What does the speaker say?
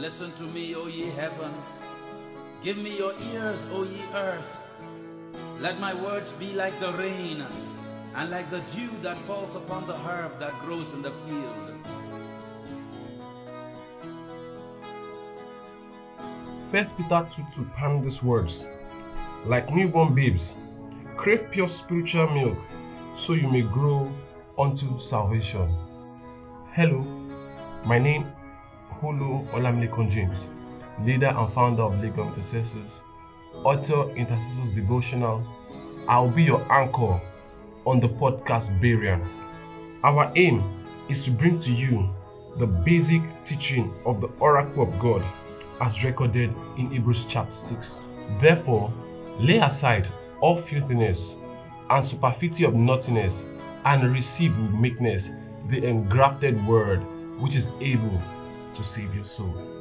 Listen to me, O ye heavens. Give me your ears, O ye earth. Let my words be like the rain and like the dew that falls upon the herb that grows in the field. First Peter 2 2 penned these words Like newborn babes, crave pure spiritual milk so you may grow unto salvation. Hello, my name Hulu Olamilekan James, leader and founder of League of Intercessors, author Intercessors Devotional. I'll be your anchor on the podcast Berean. Our aim is to bring to you the basic teaching of the oracle of God as recorded in Hebrews chapter 6. Therefore, lay aside all filthiness and superfluity of naughtiness, and receive with meekness the engrafted word which is able to save your soul.